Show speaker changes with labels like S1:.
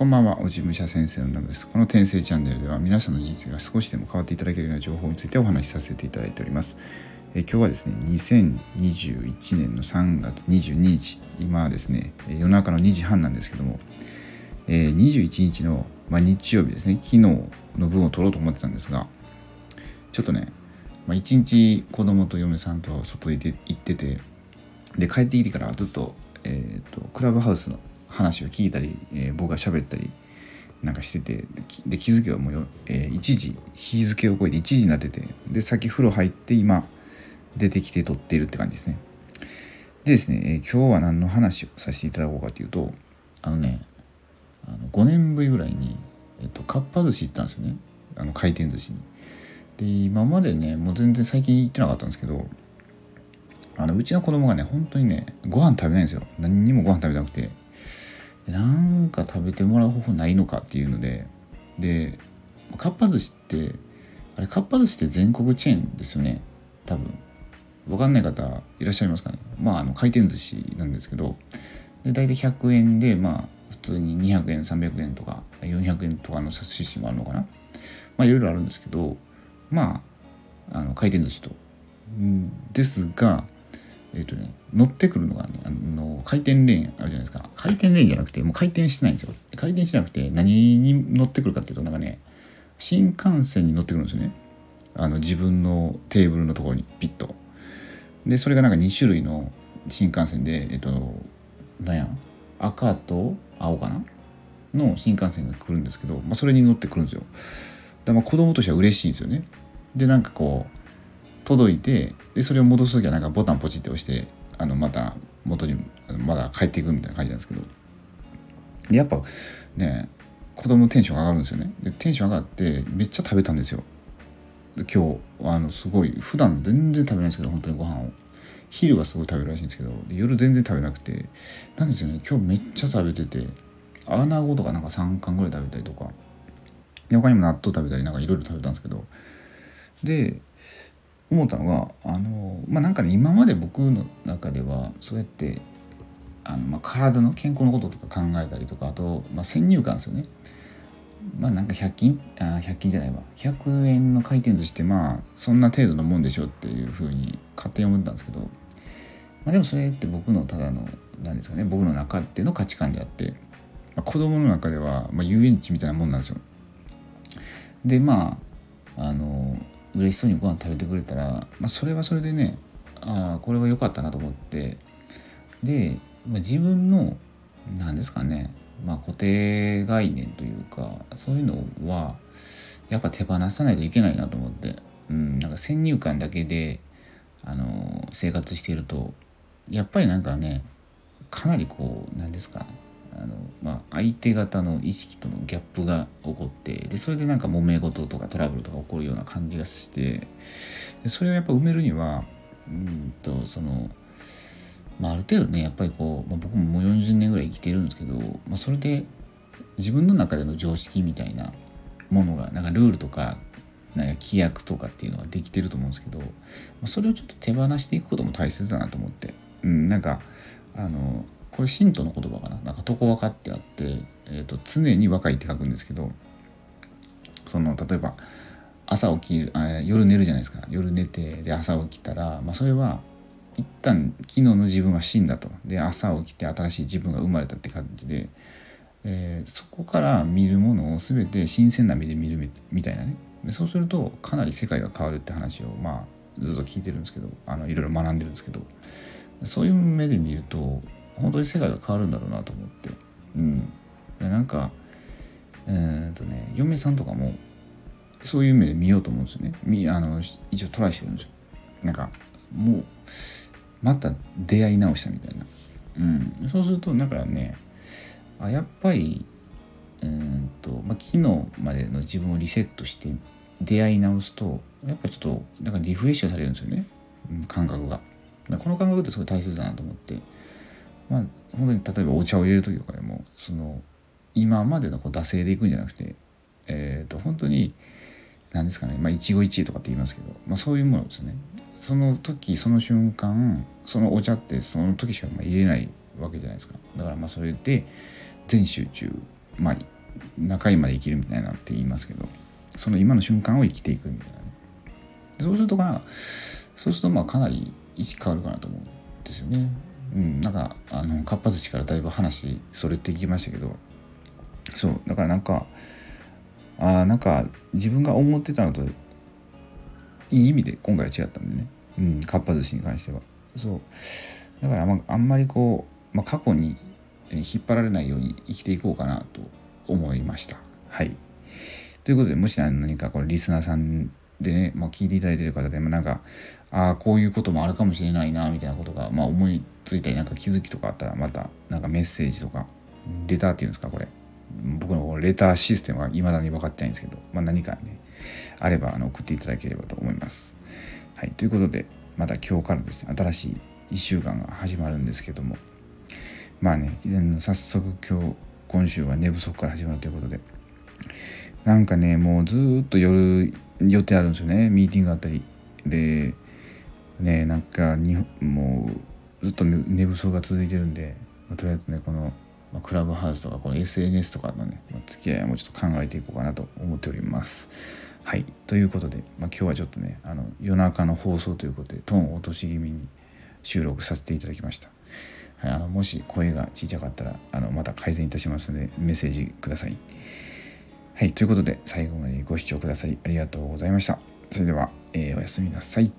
S1: こんばんは、おじむしゃ先生のナムです。この転生チャンネルでは皆さんの人生が少しでも変わっていただけるような情報についてお話しさせていただいております。え今日はですね、2021年の3月22日、今はですね、夜中の2時半なんですけども、えー、21日の、まあ、日曜日ですね、昨日の分を取ろうと思ってたんですが、ちょっとね、まあ、1日子供と嫁さんと外行ってて、で、帰ってきてからずっと、えーとクラブハウスの話を聞いたり、えー、僕が喋ったりなんかしててで気づけばもう、えー、1時日付を超えて1時になっててで先風呂入って今出てきて撮っているって感じですね。でですね、えー、今日は何の話をさせていただこうかというとあのねあの5年ぶりぐらいに、えっと、かっぱ寿司行ったんですよね。あの回転寿司に。で今までねもう全然最近行ってなかったんですけどあのうちの子供がね本当にねご飯食べないんですよ。何にもご飯食べなくて。なんか食べてもらう方法ないのかっていうのででかっぱ寿司ってあれかっぱ寿司って全国チェーンですよね多分。分かんない方いらっしゃいますかね。まああの回転寿司なんですけどで大体100円でまあ普通に200円300円とか400円とかの寿司もあるのかな。まあいろいろあるんですけどまああの回転寿司と。ですがえっ、ー、とね乗ってくるのがねあの回転レーンあるじゃないですか。回転レーンじゃなくてもう回転してないんですよ。回転してなくて何に乗ってくるかっていうとなんかね新幹線に乗ってくるんですよね。あの自分のテーブルのところにピッと。でそれがなんか2種類の新幹線でえっ、ー、と何や赤と青かな？の新幹線が来るんですけど、まあ、それに乗ってくるんですよ。だまあ子供としては嬉しいんですよね。でなんかこう届いてでそれを戻す時はなんかボタンポチって押してあのまた元にまだ帰っていくみたいな感じなんですけど。でやっぱね子供のテンション上がるんですよね。でテンション上がってめっちゃ食べたんですよ。で今日あのすごい普段全然食べないんですけど本当にご飯を。昼はすごい食べるらしいんですけど夜全然食べなくてなんですよね。今日めっちゃ食べてて穴子とかなんか3貫ぐらい食べたりとか他にも納豆食べたりなんかいろいろ食べたんですけど。で思ったのがあのまあなんかね今まで僕の中ではそうやってあの、まあ、体の健康のこととか考えたりとかあと、まあ、先入観ですよね。まあなんか100均あ100均じゃないわ100円の回転寿司ってまあそんな程度のもんでしょっていうふうに勝手に思ったんですけど、まあ、でもそれって僕のただの何ですかね僕の中っての価値観であって、まあ、子供の中では、まあ、遊園地みたいなもんなんですよ。でまああの嬉しそうにご飯食べてくれたら、まあ、それはそれでねああこれは良かったなと思って。で、まあ、自分の何ですかね、まあ、固定概念というかそういうのはやっぱ手放さないといけないなと思って、うん、なんか先入観だけであの生活しているとやっぱりなんかねかなりこう何ですかあの、まあ、相手方の意識とのギャップが起こってでそれでなんか揉め事とかトラブルとか起こるような感じがしてでそれをやっぱ埋めるにはうんとその、まあ、ある程度ねやっぱりこう、まあ、僕ももう40年ぐらい生きてるんですけど、まあ、それで自分の中での常識みたいなものがなんかルールとかなんか規約とかっていうのができてると思うんですけど、まあ、それをちょっと手放していくことも大切だなと思って、うん、なんかあのこれ神道の言葉かな？なんか床若ってあって、えーと、常に若いって書くんですけどその例えば朝起きるあ夜寝るじゃないですか。夜寝てで朝起きたら、まあ、それは一旦昨日の自分は死んだと。で朝起きて新しい自分が生まれたって感じで、えー、そこから見るものを全て新鮮な目で見るみたいなね。でそうするとかなり世界が変わるって話をまあずっと聞いてるんですけどあのいろいろ学んでるんですけどそういう目で見ると本当に世界が変わるんだろうなと思って。うん。でなんかえー、っとね嫁さんとかもそういう目で見ようと思うんですよね。みあの一応トライしてるんですよ。なんかもうまた出会い直したみたいな。うん。そうするとだからねあやっぱりうんと、まあ、昨日までの自分をリセットして出会い直すとやっぱちょっとなんかリフレッシュされるんですよね、感覚が。この感覚ってすごい大切だなと思って。まあ本当に例えばお茶を入れる時とかでもその今までのこう惰性でいくんじゃなくてえ、ー、と本当に何ですかねまあ一期一会とかって言いますけど、まあ、そういうものですね。その時その瞬間そのお茶ってその時しか入れないわけじゃないですか。だからまあそれで全集中まあ仲いいまで生きるみたいなって言いますけどその今の瞬間を生きていくみたいなね。そうするとかなそうするとまあかなり位置変わるかなと思うんですよね。うんなんかあのかっぱ寿司からだいぶ話それっていきましたけどそうだからなんかあなんか自分が思ってたのといい意味で今回は違ったんでね。うんかっぱ寿司に関しては。そう。だからあんまあんまりこう、まあ、過去に引っ張られないように生きていこうかなと思いました。はい。ということでもし何かこれリスナーさんでね、まあ、聞いていただいている方でもなんかああこういうこともあるかもしれないなみたいなことが、まあ、思いついたりなんか気づきとかあったらまたなんかメッセージとかレターっていうんですかこれ僕のレターシステムが未だに分かってないんですけど、まあ、何かねあればあの送っていただければと思います。はい、ということでまた今日からですね新しい1週間が始まるんですけどもまあね早速今日今週は寝不足から始まるということでなんかねもうずっと夜予定あるんですよね。ミーティングあったり。でねなんかにもうずっと寝不足が続いてるんで、まあ、とりあえずねこの、まあ、クラブハウスとかこの SNS とかのね、まあ、付き合いもちょっと考えていこうかなと思っております。はい。ということで、まあ、今日はちょっとねあの夜中の放送ということでトーン落とし気味に収録させていただきました。はい。あのもし声が小さかったらあのまた改善いたしますのでメッセージください。はい、ということで最後までご視聴くださりありがとうございました。それでは、えー、おやすみなさい。